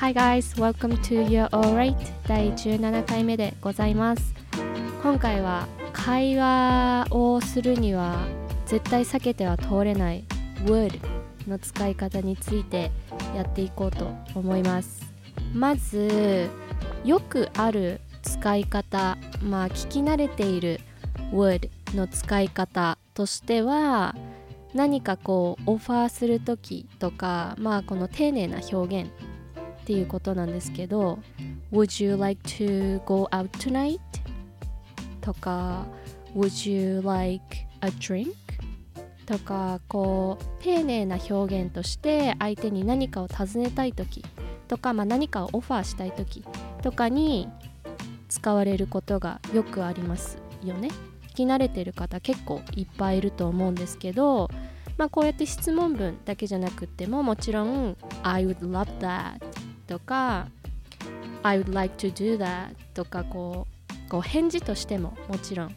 Hi guys, welcome to Your Alright 第17回目でございます。今回は会話をするには絶対避けては通れない would の使い方についてやっていこうと思います。まずよくある使い方まあ聞き慣れている would の使い方としては何かこうオファーする時とかまあこの丁寧な表現っていうことなんですけど Would you like to go out tonight? とか Would you like a drink? とかこう丁寧な表現として相手に何かを尋ねたい時とか、まあ、何かをオファーしたい時とかに使われることがよくありますよね。聞き慣れてる方結構いっぱいいると思うんですけど、まあ、こうやって質問文だけじゃなくてももちろん「I would love that」とか「I would like to do that」とかこうこう返事としてももちろん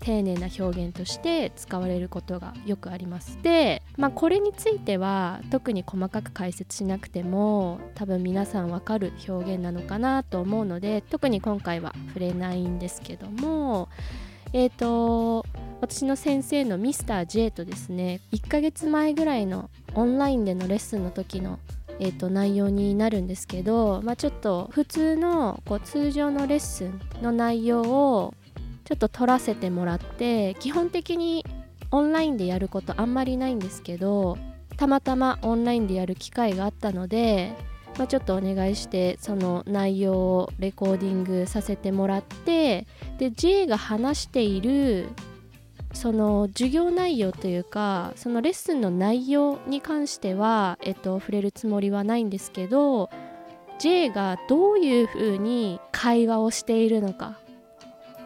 丁寧な表現として使われることがよくあります。で、まあ、これについては特に細かく解説しなくても多分皆さんわかる表現なのかなと思うので特に今回は触れないんですけどもえっ、ー、と私の先生のミスター J とですね。1ヶ月前ぐらいのオンラインでのレッスンの時のえーと、内容になるんですけど、まあ、ちょっと普通のこう通常のレッスンの内容をちょっと取らせてもらって基本的にオンラインでやることあんまりないんですけどたまたまオンラインでやる機会があったので、まあ、ちょっとお願いしてその内容をレコーディングさせてもらってで J が話しているその授業内容というかそのレッスンの内容に関しては、えっと、触れるつもりはないんですけど J がどういうふうに会話をしているのか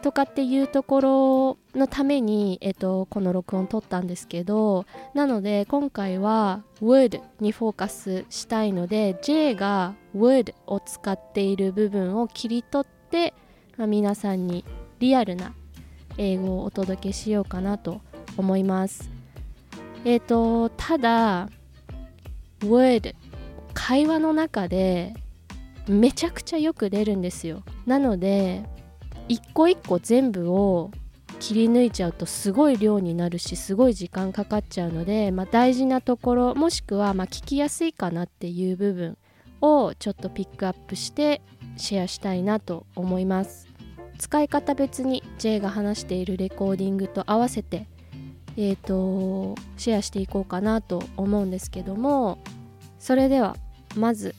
とかっていうところのために、えっと、この録音を撮ったんですけどなので今回は would にフォーカスしたいので J が would を使っている部分を切り取って、まあ、皆さんにリアルな英語をお届けしようかなと思います。えっ、ー、とただ would 会話の中でめちゃくちゃよく出るんですよ。なので一個一個全部を切り抜いちゃうとすごい量になるしすごい時間かかっちゃうので、まあ、大事なところもしくはま聞きやすいかなっていう部分をちょっとピックアップしてシェアしたいなと思います。使い方別に J が話しているレコーディングと合わせて、えーと、シェアしていこうかなと思うんですけどもそれではまず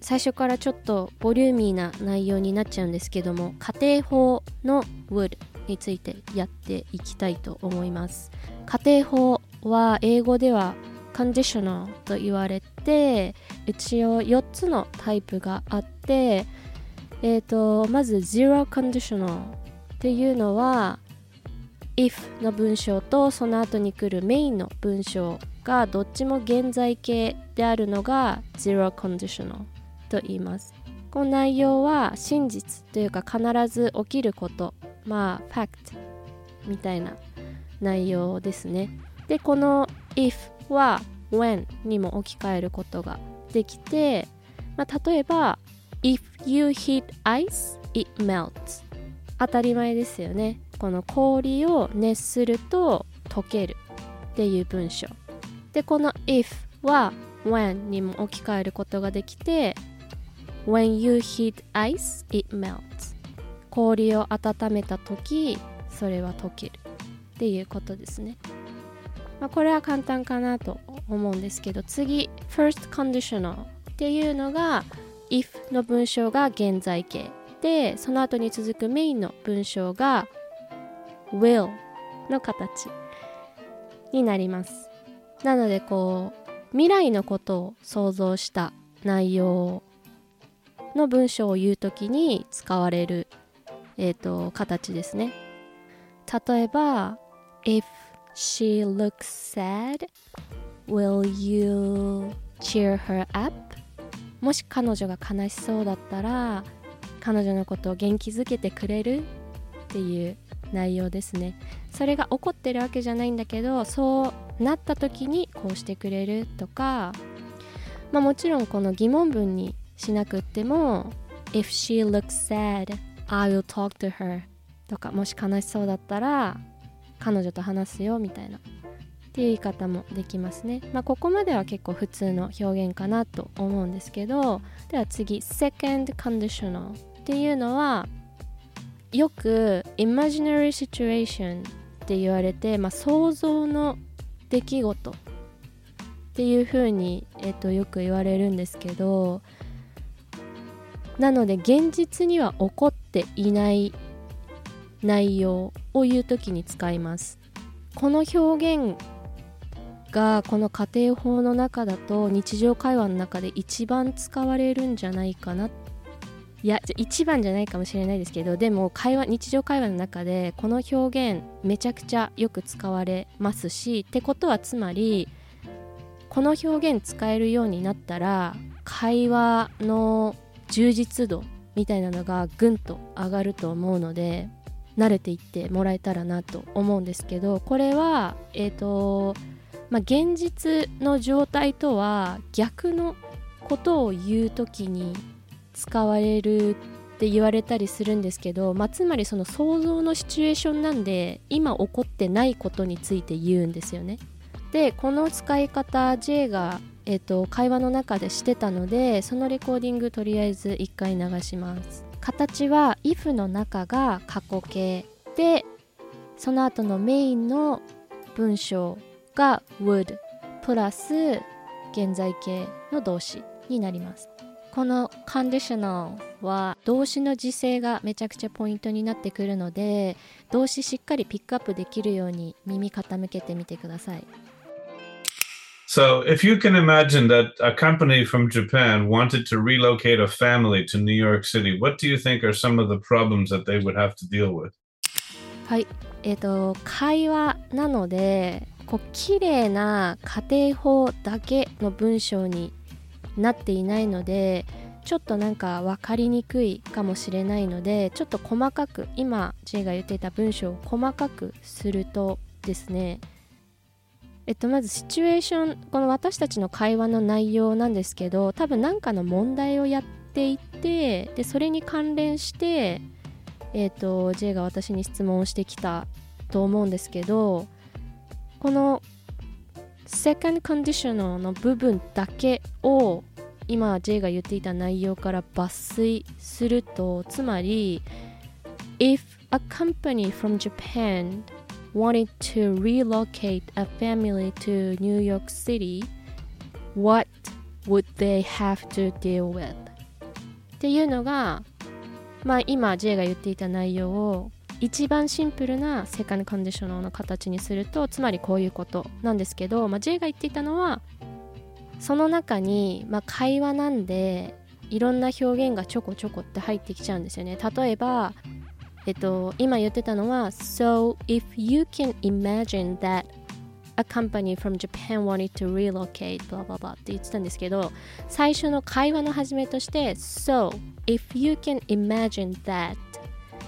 最初からちょっとボリューミーな内容になっちゃうんですけども家庭法の would についてやっていきたいと思います。家庭法は英語では conditional と言われて一応4つのタイプがあってえーと、まず Zero Conditional っていうのは if の文章とその後に来るメインの文章がどっちも現在形であるのが Zero Conditional と言います。この内容は真実というか必ず起きることまあ fact みたいな内容ですね。でこの if は when にも置き換えることができて、まあ、例えば If you heat ice, it melts. 当たり前ですよね。この氷を熱すると溶ける。っていう文章。でこの if は when にも置き換えることができて when you heat ice, it melts. 氷を温めた時それは溶ける。っていうことですね、まあ、これは簡単かなと思うんですけど次 first conditional っていうのが if の文章が現在形でその後に続くメインの文章が will の形になります。なのでこう未来のことを想像した内容の文章を言うときに使われる、えーと、形ですね。例えば If she looks sad will you cheer her up? もし彼女が悲しそうだったら彼女のことを元気づけてくれるっていう内容ですね。それが起こってるわけじゃないんだけどそうなった時にこうしてくれるとか、まあ、もちろんこの疑問文にしなくっても If she looks sad, I will talk to her とかもし悲しそうだったら彼女と話すよみたいな。っていう言い方もできますね。まあ、ここまでは結構普通の表現かなと思うんですけどでは次 second conditional っていうのはよく imaginary situation って言われて、まあ、想像の出来事っていうふうに、えっと、よく言われるんですけどなので現実には起こっていない内容を言う時に使いますこの表現がこの家庭法の中だと日常会話の中で一番使われるんじゃないかな。いや一番じゃないかもしれないですけどでも会話日常会話の中でこの表現めちゃくちゃよく使われますしってことはつまりこの表現使えるようになったら会話の充実度みたいなのがぐんと上がると思うので慣れていってもらえたらなと思うんですけどこれはえっ、ー、とまあ、現実の状態とは逆のことを言う時に使われるって言われたりするんですけど、まあ、つまりその想像のシチュエーションなんで今起こってないことについて言うんですよね。でこの使い方 J が、えーと、会話の中でしてたのでそのレコーディングとりあえず1回流します。形は if の中が過去形でその後のメインの文章が would プラス現在形の動詞になりますこの conditional は動詞の時制がめちゃくちゃポイントになってくるので動詞しっかりピックアップできるように耳傾けてみてください So, if you can imagine that a company from Japan wanted to relocate a family to New York City, what do you think are some of the problems that they would have to deal with? はい、えっ、ー、と会話なのでこう綺麗な家庭法だけの文章になっていないのでちょっとなんか分かりにくいかもしれないのでちょっと細かく今 J が言っていた文章を細かくするとですねえっとまずシチュエーションこの私たちの会話の内容なんですけど多分何かの問題をやっていてでそれに関連してえっと J が私に質問をしてきたと思うんですけどこの second conditional の部分だけを今 J が言っていた内容から抜粋するとつまり If a company from Japan wanted to relocate a family to New York City what would they have to deal with? っていうのがまあ今 J が言っていた内容を一番シンプルなセカンドコンディショナルの形にするとつまりこういうことなんですけど、まあ、J が言っていたのはその中に、まあ、会話なんでいろんな表現がちょこちょこって入ってきちゃうんですよね。例えばえっと今言ってたのは So if you can imagine that a company from Japan wanted to relocate blah blah blah って言ってたんですけど最初の会話の始めとして So if you can imagine that っ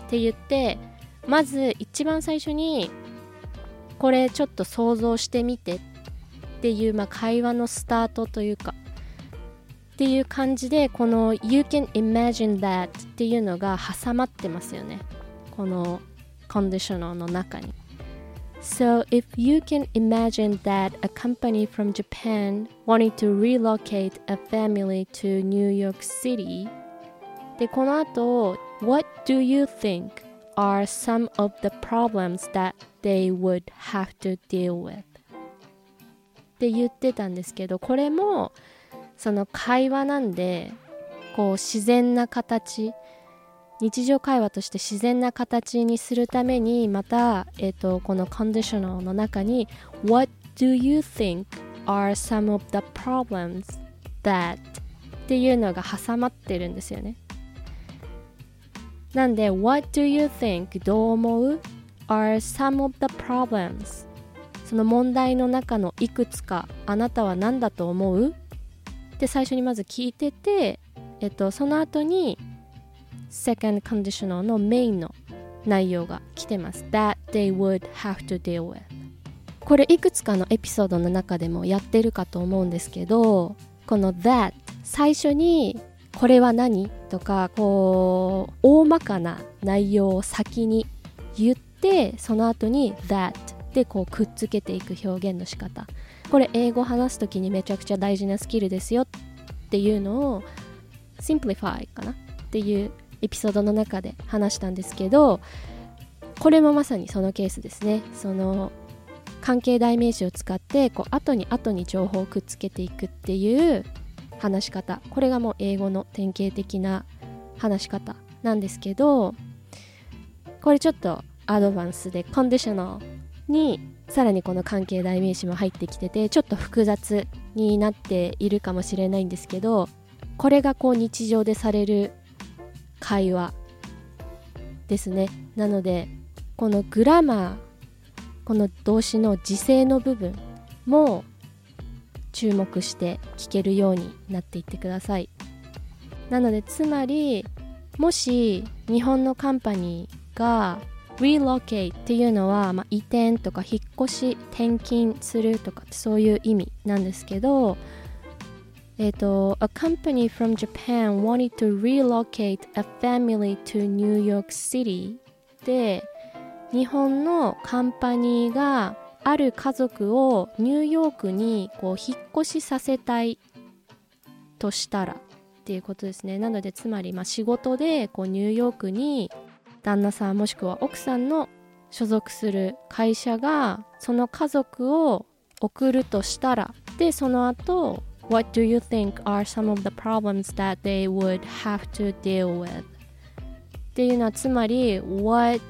て言ってまず一番最初にこれちょっと想像してみてっていう、まあ、会話のスタートというかっていう感じでこの You can imagine that っていうのが挟まってますよねこのコンディショナルの中に So if you can imagine that a company from Japan wanted to relocate a family to New York City でこの後 What do you think are some of the problems that they would have to deal with って言ってたんですけどこれもその会話なんでこう自然な形日常会話として自然な形にするためにまた、えーと、このコンディショナルの中に What do you think are some of the problems that っていうのが挟まってるんですよねなんで What do you think どう思う? are some of the problems. その問題の中のいくつかあなたは何だと思う?って最初にまず聞いてて、えっと、その後に second conditional のメインの内容が来てます。that they would have to deal with. これいくつかのエピソードの中でもやってるかと思うんですけどこの that 最初にこれは何？とかこう大まかな内容を先に言ってその後に that でこうくっつけていく表現の仕方。これ英語話す時にめちゃくちゃ大事なスキルですよっていうのを simplify かな？っていうエピソードの中で話したんですけどこれもまさにそのケースですね。その関係代名詞を使ってこう後に後に情報をくっつけていくっていう話し方。これがもう英語の典型的な話し方なんですけどこれちょっとアドバンスでコンディショナルにさらにこの関係代名詞も入ってきててちょっと複雑になっているかもしれないんですけどこれがこう日常でされる会話ですね。なのでこのグラマーこの動詞の時制の部分も注目して聞けるようになっていってください。なのでつまりもし日本のカンパニーが relocate っていうのは、まあ、移転とか引っ越し転勤するとかそういう意味なんですけどえっ、ー、と A company from Japan wanted to relocate a family to New York City で日本のカンパニーがある家族をニューヨークにこう引っ越しさせたいとしたらっていうことですねなのでつまりま仕事でこうニューヨークに旦那さんもしくは奥さんの所属する会社がその家族を送るとしたらでその後 What do you think are some of the problems that they would have to deal with? っていうのはつまり What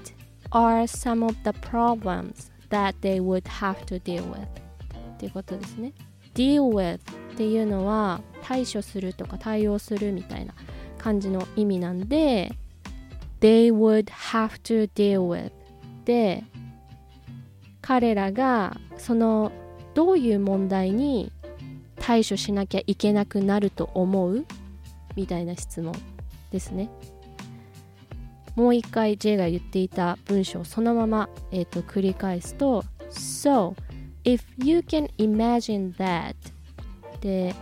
are some of the problems that they would have to deal with? っていうことですね。deal with っていうのは対処するとか対応するみたいな感じの意味なんで they would have to deal with で彼らがそのどういう問題に対処しなきゃいけなくなると思う？みたいな質問ですね。もう一回 J が言っていた文章をそのまま、えーと、繰り返すと So if you can imagine that で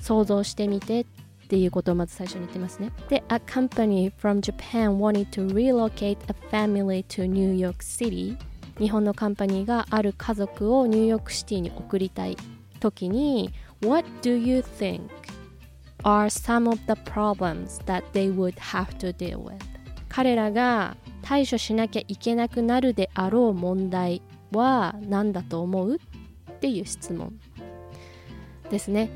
想像してみてっていうことをまず最初に言ってますね。で、A company from Japan wanted to relocate a family to New York City 日本のカンパニーがある家族をニューヨークシティに送りたい時に What do you think are some of the problems that they would have to deal with? 彼らが対処しなきゃいけなくなるであろう問題は何だと思うっていう質問ですね。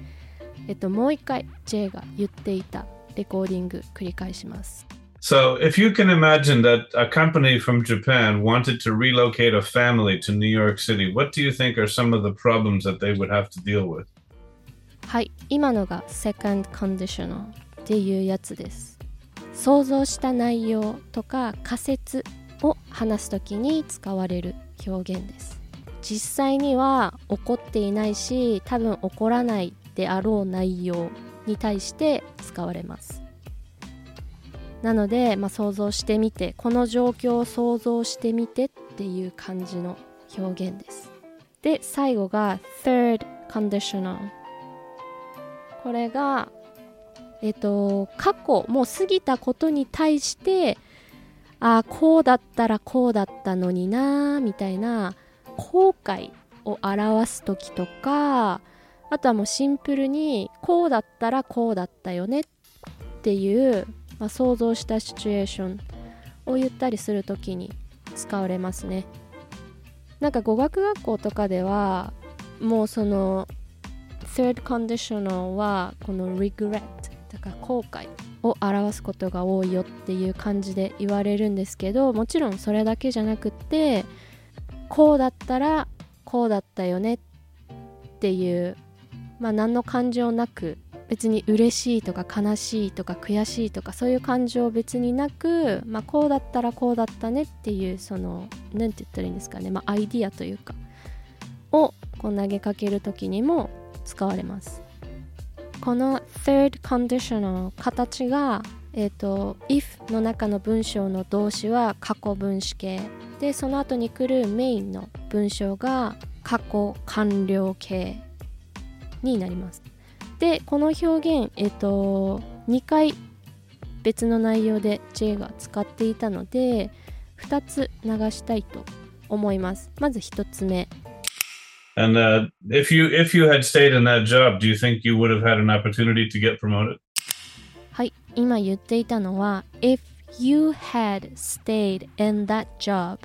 えっと、もう一回 J が言っていたレコーディング繰り返します。So, if you can imagine that a company from Japan wanted to relocate a family to New York City, what do you think are some of the problems that they would have to deal with? はい、今のが second conditional っていうやつです。想像した内容とか仮説を話すときに使われる表現です。実際には起こっていないし、多分起こらないであろう内容に対して使われます。なので、まあ、想像してみてこの状況を想像してみてっていう感じの表現です。で最後が third conditional これがえっと過去もう過ぎたことに対してああこうだったらこうだったのになみたいな後悔を表す時とかあとはもうシンプルにこうだったらこうだったよねっていう、まあ、想像したシチュエーションを言ったりするときに使われますね。なんか語学学校とかではもうその third conditional はこの regret だから後悔を表すことが多いよっていう感じで言われるんですけどもちろんそれだけじゃなくってこうだったらこうだったよねっていうまあ、何の感情なく別に嬉しいとか悲しいとか悔しいとかそういう感情別になく、まあ、こうだったらこうだったねっていうその何て言ったらいいんですかね、まあ、アイディアというかをこう投げかける時にも使われます。この third condition の形がえ、ー、と if の中の文章の動詞は過去分詞形。でその後に来るメインの文章が過去完了形になります。でこの表現、えっと、2回別の内容で J が使っていたので2つ流したいと思います。まず1つ目。And uh, if you if you had stayed in that job, do you think you would have had an opportunity to get promoted? はい今言っていたのは If you had stayed in that job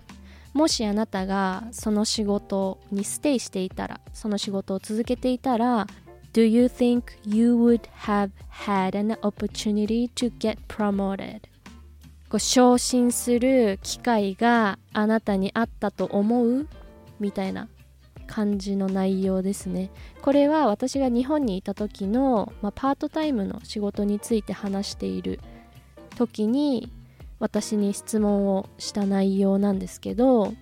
もしあなたがその仕事にステイしていたらその仕事を続けていたら Do you think you would have had an opportunity to get promoted? こう昇進する機会があなたにあったと思うみたいな感じの内容ですね。これは私が日本にいた時の、まあ、パートタイムの仕事について話している時に私に質問をした内容なんですけど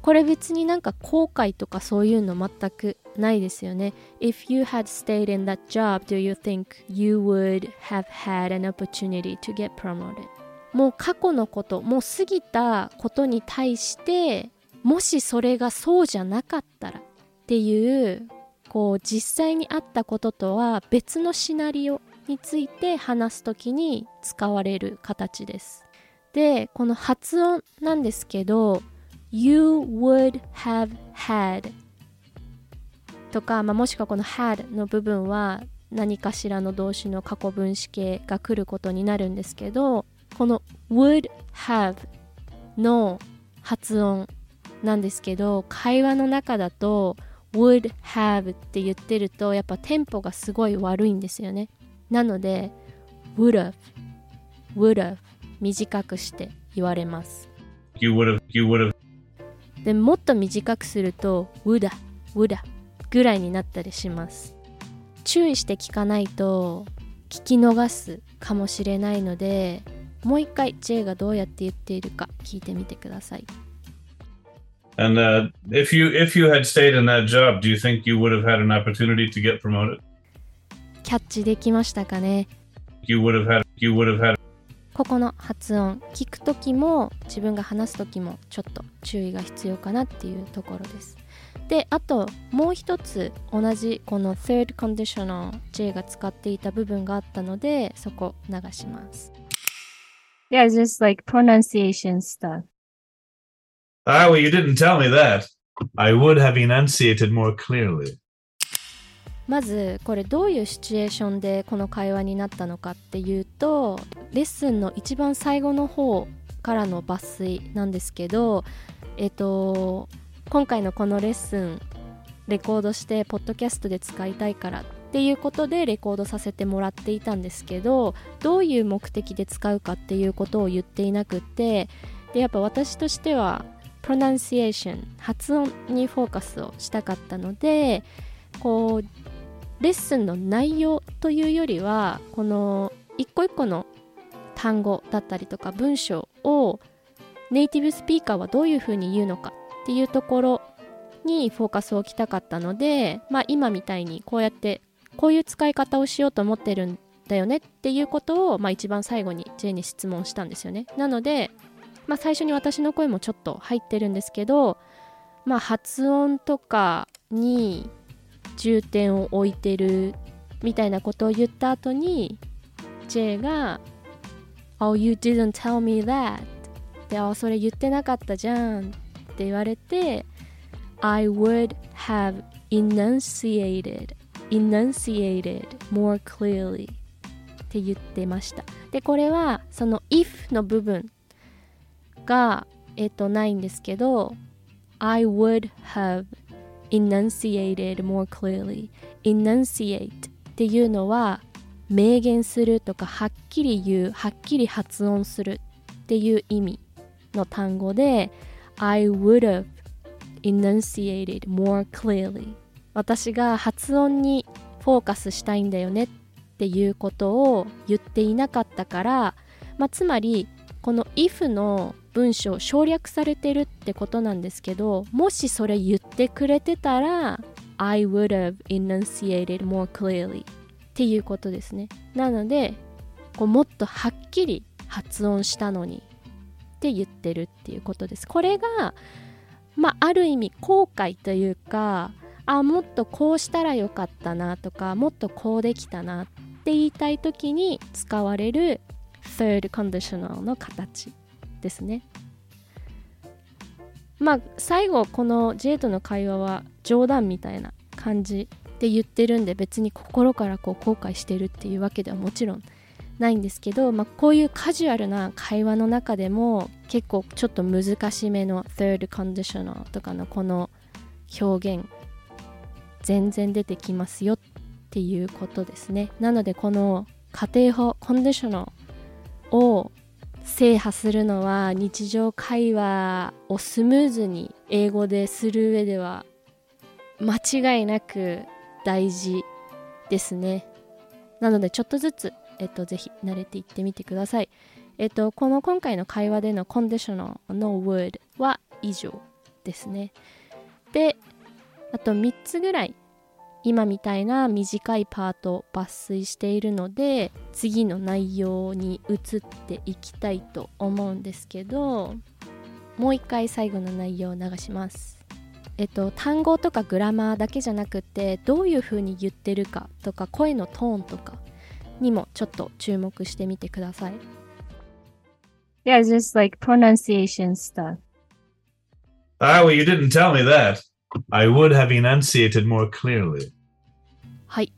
これ別になんか後悔とかそういうの全くないですよね。If you had stayed in that job, do you think you would have had an opportunity to get promoted? もう過去のこと、もう過ぎたことに対してもしそれがそうじゃなかったらっていうこう実際にあったこととは別のシナリオについて話す時に使われる形です。でこの発音なんですけど You would have had とか、まあ、もしくはこの had の部分は何かしらの動詞の過去分詞形が来ることになるんですけどこの would have の発音なんですけど会話の中だと would have って言ってるとやっぱテンポがすごい悪いんですよね。なので would have would have 短くして言われます。You would have you would have. でもっと短くすると would have would have ぐらいになったりします。注意して聞かないと聞き逃すかもしれないのでもう一回 J がどうやって言っているか聞いてみてください And uh, if you if you had stayed in that job, do you think you would have had an opportunity to get promoted? キャッチできましたかね You would have had you would have had ここの発音聞く時も自分が話す時もちょっと注意が必要かなっていうところですであともう一つ同じこの third conditional J が使っていた部分があったのでそこ流します Yeah, just like pronunciation stuff. Ah, well, you didn't tell me that. I would have enunciated more clearly. まずこれどういうシチュエーションでこの会話になったのかっていうとレッスンの一番最後の方からの抜粋なんですけどえっと今回のこのレッスンレコードしてポッドキャストで使いたいからっていうことでレコードさせてもらっていたんですけどどういう目的で使うかっていうことを言っていなくてでやっぱ私としてはプロナンシエーション発音にフォーカスをしたかったのでこうレッスンの内容というよりはこの一個一個の単語だったりとか文章をネイティブスピーカーはどういうふうに言うのかっていうところにフォーカスを置きたかったので、まあ、今みたいにこうやってこういう使い方をしようと思ってるんだよねっていうことを、まあ、一番最後に J に質問したんですよね。なので、まあ、最初に私の声もちょっと入ってるんですけど、まあ、発音とかに重点を置いてるみたいなことを言った後に J が「Oh, you didn't tell me that」で「あそれ言ってなかったじゃん」って言われて「I would have enunciated enunciated more clearly」って言ってました。でこれはその if の部分がえっとないんですけど I would have enunciated more clearly. Enunciate っていうのは明言するとかはっきり言うはっきり発音するっていう意味の単語で I would have enunciated more clearly. 私が発音にフォーカスしたいんだよねっていうことを言っていなかったから、まあ、つまりこの if の文章省略されてるってことなんですけどもしそれ言ってくれてたら I would have enunciated more clearly っていうことですね。なのでこうもっとはっきり発音したのにって言ってるっていうことです。これがまあある意味後悔というかあもっとこうしたらよかったなとかもっとこうできたなって言いたい時に使われる third conditional の形。ですね。まあ最後この J との会話は冗談みたいな感じで言ってるんで別に心からこう後悔してるっていうわけではもちろんないんですけど、まあ、こういうカジュアルな会話の中でも結構ちょっと難しめの third conditional とかのこの表現全然出てきますよっていうことですね。なのでこの家庭法コンディショナルを制覇するのは日常会話をスムーズに英語でする上では間違いなく大事ですねなのでちょっとずつえっと、ぜひ慣れていってみてください。えっと、この今回の会話でのコンディショナルの word は以上ですね。で、あと3つぐらい今みたいな短いパート抜粋しているので次の内容に移っていきたいと思うんですけどもう一回最後の内容を流します。えっと、単語とかグラマーだけじゃなくてどういう風に言ってるかとか声のトーンとかにもちょっと注目してみてください。Yeah, just like pronunciation stuff. Ah, well, you didn't tell me that. I would have enunciated more clearly. はい。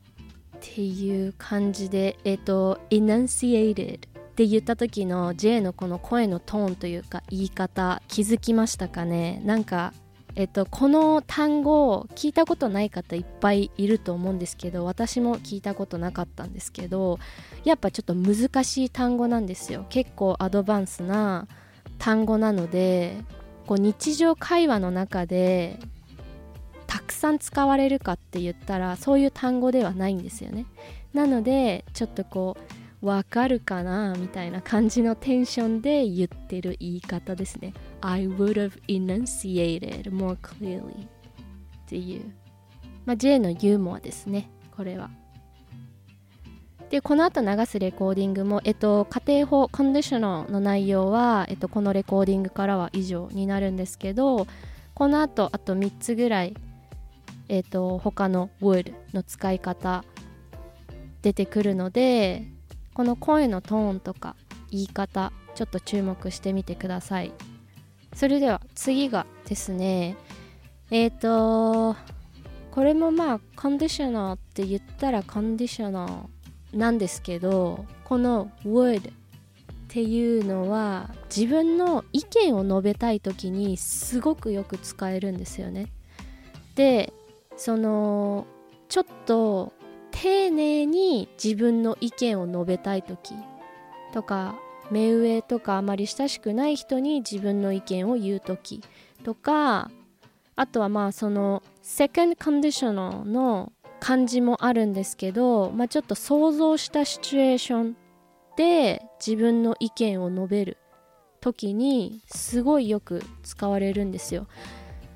っていう感じで、えっ、と、enunciated って言った時の J のこの声のトーンというか言い方気づきましたかね？なんかえっと、この単語聞いたことない方いっぱいいると思うんですけど私も聞いたことなかったんですけどやっぱちょっと難しい単語なんですよ結構アドバンスな単語なのでこう日常会話の中でたくさん使われるかって言ったらそういう単語ではないんですよねなのでちょっとこうわかるかなみたいな感じのテンションで言ってる言い方ですね。I would have enunciated more clearly っていう、まあ、J のユーモアですね、これは。で、この後流すレコーディングも、えっと、家庭法コンディショナルの内容は、えっと、このレコーディングからは以上になるんですけど、この後、あと3つぐらい、えっと、他の would の使い方出てくるので、この声のトーンとか言い方ちょっと注目してみてください。それでは次がですねえっ、ー、とこれもまあコンディショナーって言ったらコンディショナーなんですけどこの would っていうのは自分の意見を述べたい時にすごくよく使えるんですよね。でそのちょっと丁寧に自分の意見を述べたい時とか目上とかあまり親しくない人に自分の意見を言う時とかあとはまあその second conditional の感じもあるんですけど、まあ、ちょっと想像したシチュエーションで自分の意見を述べる時にすごいよく使われるんですよ。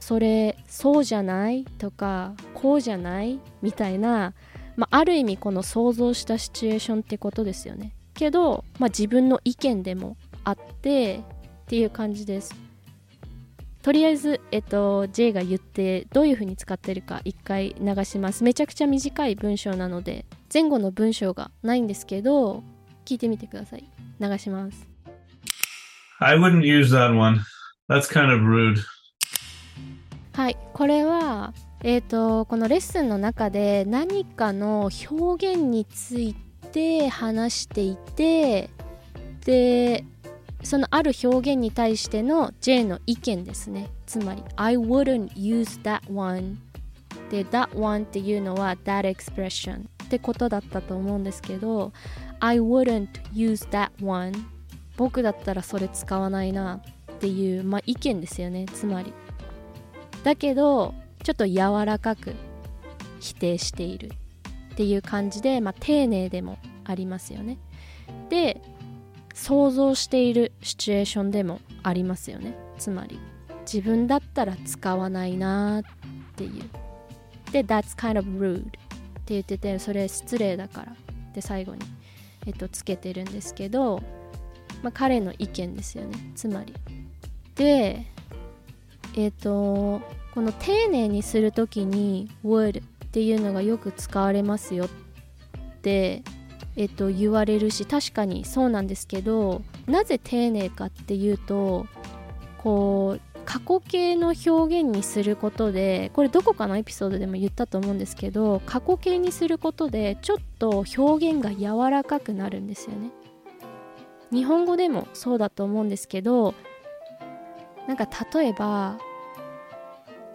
それそうじゃない？とかこうじゃない？みたいなまあ、ある意味この想像したシチュエーションってことですよね。けど、まあ、自分の意見でもあってっていう感じです。とりあえず、えっと、J が言ってどういう風に使ってるか一回流します。めちゃくちゃ短い文章なので前後の文章がないんですけど聞いてみてください。流します。I wouldn't use that one. That's kind of rude. はい。これはえーと、このレッスンの中で何かの表現について話していてでそのある表現に対しての J の意見ですね。つまり I wouldn't use that one. で that one っていうのは that expression ってことだったと思うんですけど I wouldn't use that one. 僕だったらそれ使わないなっていう、まあ、意見ですよね。つまりだけどちょっと柔らかく否定しているっていう感じで、まあ、丁寧でもありますよね。で想像しているシチュエーションでもありますよね。つまり自分だったら使わないなっていう。で、That's kind of rude って言ってて、それ失礼だからって最後に、えっと、つけてるんですけど、まあ、彼の意見ですよね。つまり。で、えっ、と、この丁寧にする時に would っていうのがよく使われますよってえっと、言われるし確かにそうなんですけどなぜ丁寧かっていうとこう過去形の表現にすることでこれどこかのエピソードでも言ったと思うんですけど過去形にすることでちょっと表現が柔らかくなるんですよね。日本語でもそうだと思うんですけどなんか例えば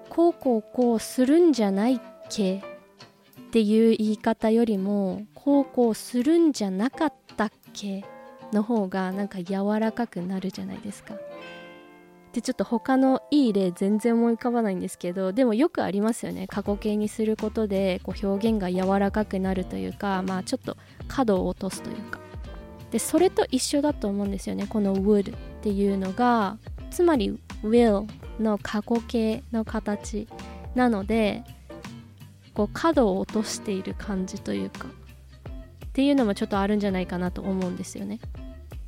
こうこうこうするんじゃないっけっていう言い方よりもこうこうするんじゃなかったっけの方がなんか柔らかくなるじゃないですか。でちょっと他のいい例全然思い浮かばないんですけどでもよくありますよね。過去形にすることでこう表現が柔らかくなるというかまあちょっと角を落とすというか。でそれと一緒だと思うんですよね。この would っていうのがつまり will の過去形の形なのでこう角を落としている感じというかっていうのもちょっとあるんじゃないかなと思うんですよね。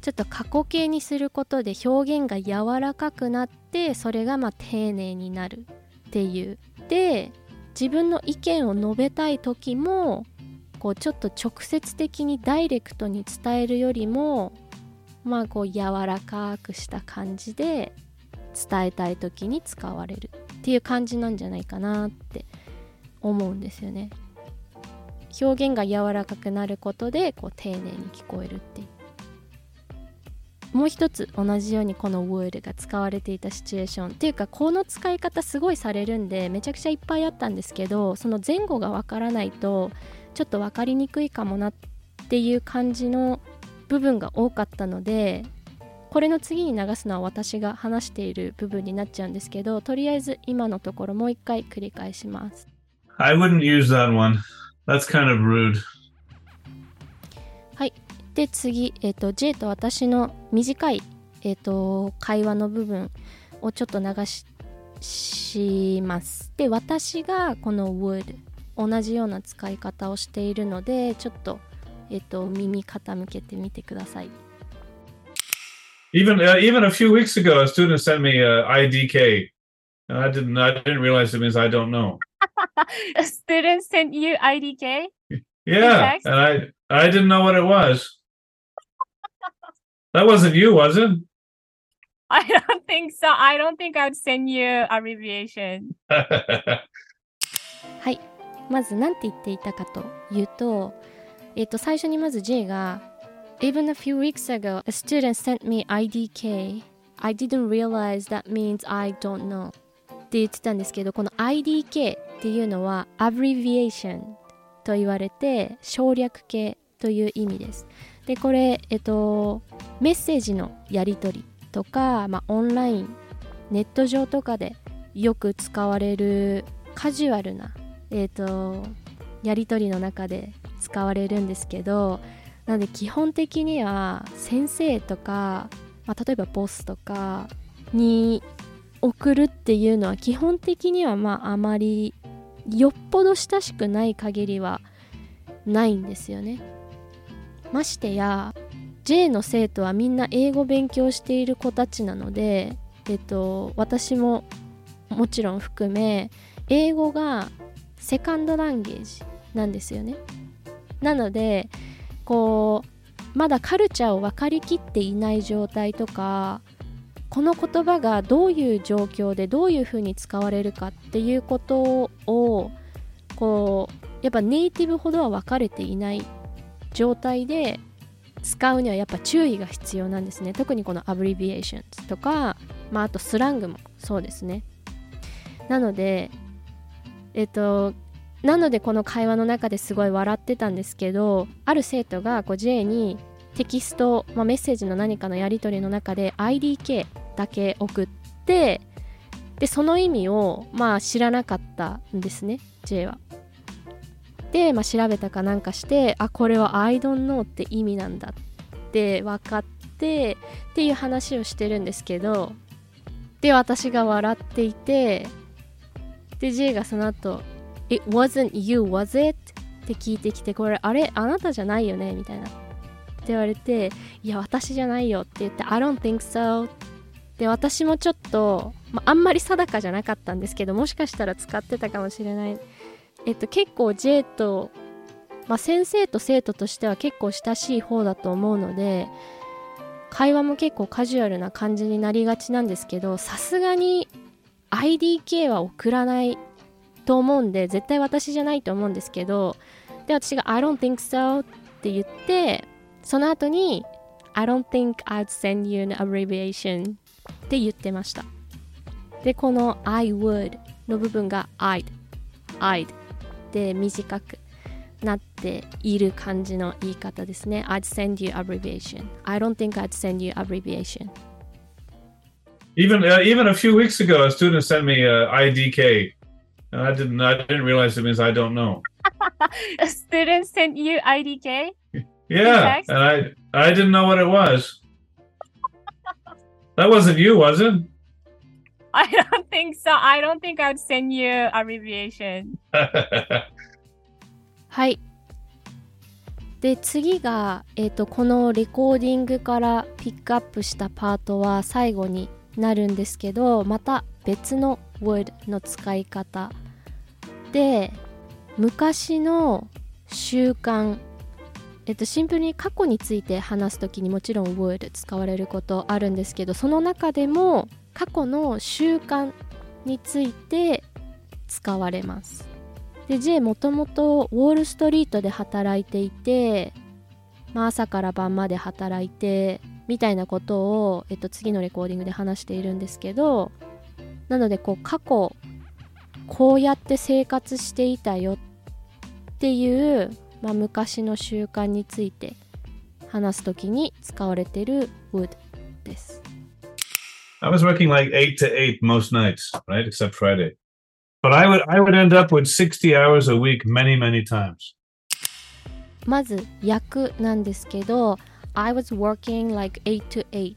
ちょっと過去形にすることで表現が柔らかくなってそれがま丁寧になるっていうで自分の意見を述べたい時もこうちょっと直接的にダイレクトに伝えるよりもまあこう柔らかくした感じで伝えたい時に使われるっていう感じなんじゃないかなって思うんですよね。表現が柔らかくなることでこう丁寧に聞こえるっていう。もう一つ同じようにこの word が使われていたシチュエーションっていうかこの使い方すごいされるんでめちゃくちゃいっぱいあったんですけどその前後がわからないとちょっと分かりにくいかもなっていう感じの部分が多かったのでこれの次に流すのは私が話している部分になっちゃうんですけどとりあえず今のところもう一回繰り返します I wouldn't use that one. That's kind of rude. はいで次、えーと、J と私の短い、えーと、会話の部分をちょっと流ししますで私がこの would 同じような使い方をしているのでちょっと,、えーと、耳傾けてみてください Even uh, even a few weeks ago, a student sent me a IDK, and I didn't I didn't realize it means I don't know. A student sent you IDK? Yeah, and I I didn't know what it was. that wasn't you, was it? I don't think so. I don't think I'd send you abbreviation. はいまず何て言っていたかというとえっ、と最初にまず J が Even a few weeks ago, a student sent me IDK. I didn't realize that means I don't know. って言ってたんですけど、この IDK っていうのは abbreviation と言われて省略形という意味です。で、これ、えっと、メッセージのやり取りとか、まあ、オンライン、ネット上とかでよく使われるカジュアルな、えっと、やり取りの中で使われるんですけど、なので基本的には先生とか、まあ、例えばボスとかに送るっていうのは基本的にはまああまりよっぽど親しくない限りはないんですよね。ましてや J の生徒はみんな英語勉強している子たちなので、えっと、私ももちろん含め英語がセカンドランゲージなんですよね。なのでこうまだカルチャーを分かりきっていない状態とかこの言葉がどういう状況でどういうふうに使われるかっていうことをこうやっぱネイティブほどは分かれていない状態で使うにはやっぱ注意が必要なんですね。特にこのアブリビエーションとか、まあ、あとスラングもそうですね。なのでえっとなのでこの会話の中ですごい笑ってたんですけどある生徒がこう J にテキスト、まあ、メッセージの何かのやり取りの中で IDK だけ送ってでその意味をまあ知らなかったんですね J は。で、まあ、調べたかなんかしてあこれは I don't know って意味なんだって分かってっていう話をしてるんですけどで私が笑っていてで J がその後 It wasn't you, was it? って聞いてきて、これ、あれあなたじゃないよね？みたいな。って言われて、いや、私じゃないよって言って、I don't think so. で、私もちょっと、まあ、あんまり定かじゃなかったんですけど、もしかしたら使ってたかもしれない。えっと、結構 J とまあ、先生と生徒としては結構親しい方だと思うので会話も結構カジュアルな感じになりがちなんですけどさすがに IDK は送らないと思うんで絶対私じゃないと思うんですけどで私が I don't think so って言ってその後に I don't think I'd send you an abbreviation って言ってましたでこの I would の部分が I'd I'd で短くなっている感じの言い方ですね I'd send you abbreviation I don't think I'd send you abbreviation Even uh, even a few weeks ago, a student sent me uh, IDK, I didn't I didn't realize it means I don't know. A student sent you IDK? Yeah, and I I didn't know what it was. that wasn't you, was it? I don't think so. I don't think I'd send you abbreviation. はいで次が、えー、とこのレコーディングからピックアップしたパートは最後になるんですけどまた別の would の使い方で昔の習慣えっと、シンプルに過去について話す時にもちろん would 使われることあるんですけどその中でも過去の習慣について使われます。で J もともとウォールストリートで働いていて、まあ、朝から晩まで働いてみたいなことを、えっと、次のレコーディングで話しているんですけどなのでこう過去こうやって生活していたよっていう、まあ、昔の習慣について話す時に使われている would です。I was working like eight to eight most nights, right, except Friday. But I would I would end up with sixty hours a week many many times. まず訳なんですけど I was working like 8 to 8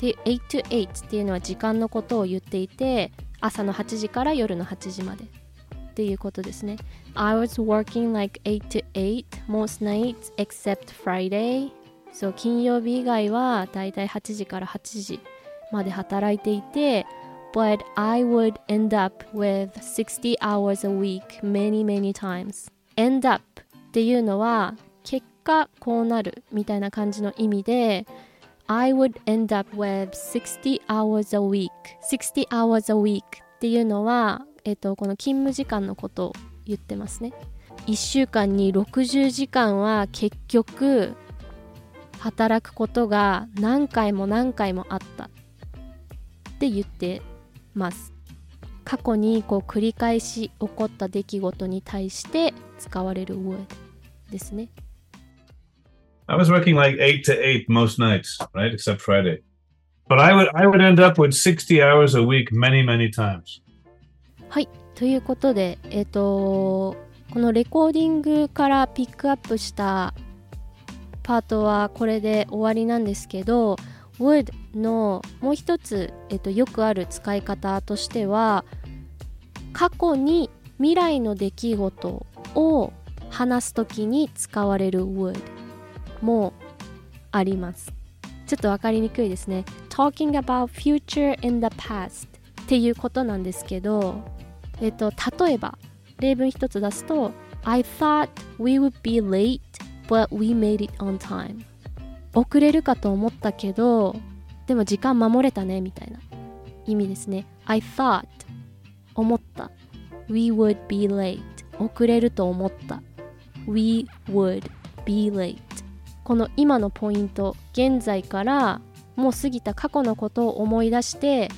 で8 to 8っていうのは時間のことを言っていて朝の8時から夜の8時までっていうことですね I was working like 8 to 8 most nights except Friday そう金曜日以外はだいたい8時から8時まで働いていて But I would end up with 60 hours a week many many times end up っていうのは結果こうなるみたいな感じの意味で I would end up with 60 hours a week. 60 hours a week っていうのは、えっと、この勤務時間のことを言ってますね。1週間に60時間は結局働くことが何回も何回もあった。って言ってます。過去にこう繰り返し起こった出来事に対して使われる word ですね。I was working like eight to eight most nights, right, except Friday. But I would I would end up with sixty hours a week many many times. はいということでえっ、とこのレコーディングからピックアップしたパートはこれで終わりなんですけど would のもう一つ、えっとよくある使い方としては過去に未来の出来事を話すときに使われる would もありますちょっと分かりにくいですね talking about future in the past っていうことなんですけどえっと例えば例文一つ出すと I thought we would be late but we made it on time 遅れるかと思ったけどでも時間守れたねみたいな意味ですね I thought 思った We would be late 遅れると思った We would be late この今のポイント現在からもう過ぎた過去のことを思い出して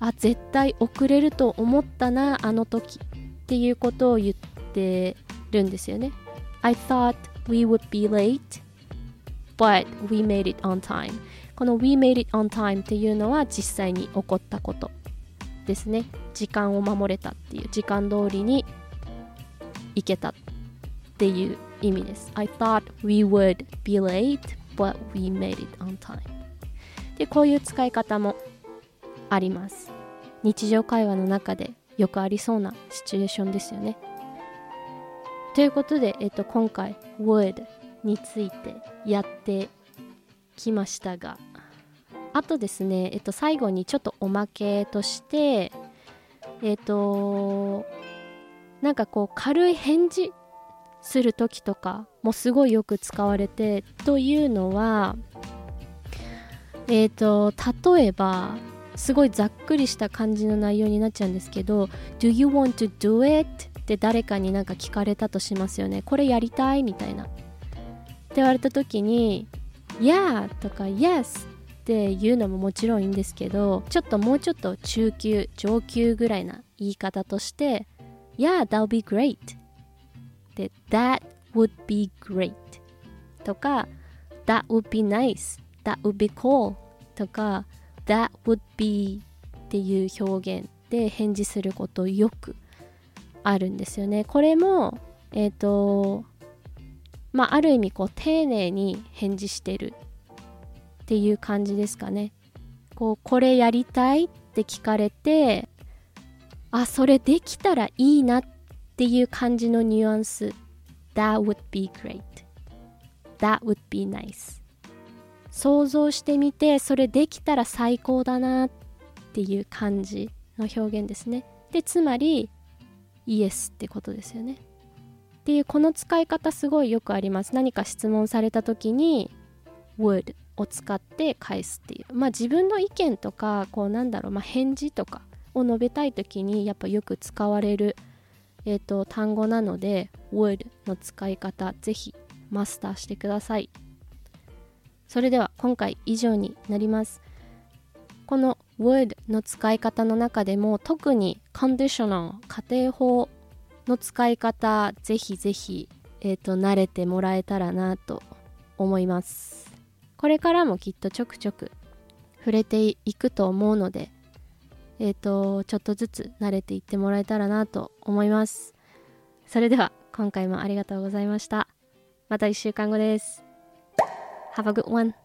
あ絶対遅れると思ったなあの時っていうことを言ってるんですよね。I thought we would be late but we made it on time. この we made it on time っていうのは実際に起こったことですね。時間を守れたっていう時間通りに行けたっていう意味です。I thought we would be late but we made it on time. でこういう使い方もあります。日常会話の中でよくありそうなシチュエーションですよね。ということで、えっと、今回 would についてやってきましたがあとですね、えっと、最後にちょっとおまけとしてえっとなんかこう軽い返事する時とかもすごいよく使われてというのはえっ、と例えばすごいざっくりした感じの内容になっちゃうんですけど Do you want to do it? って誰かになんか聞かれたとしますよね。これやりたいみたいな。って言われた時に Yeah! とか Yes! っていうのももちろんいいんですけどちょっともうちょっと中級上級ぐらいな言い方として Yeah! That'll be great! で That would be great とか That would be nice That would be cool とか That would be っていう表現で返事することよくあるんですよね。これもえっ、とまあある意味こう丁寧に返事してるっていう感じですかね。こうこれやりたいって聞かれてあそれできたらいいなってっていう感じのニュアンス。That would be great. That would be nice. 想像してみてそれできたら最高だなっていう感じの表現ですね。でつまりイエスってことですよね。っていうこの使い方すごいよくあります。何か質問された時に would を使って返すっていう。まあ自分の意見とかこうなんだろう、まあ、返事とかを述べたい時にやっぱよく使われる、えーと、単語なので would の使い方ぜひマスターしてください。それでは今回以上になります。この would の使い方の中でも特に conditional 家庭法の使い方ぜひぜひ、えーと慣れてもらえたらなと思います。これからもきっとちょくちょく触れていくと思うのでえっ、ー、とちょっとずつ慣れていってもらえたらなと思います。それでは今回もありがとうございました。また1週間後です。Have a good one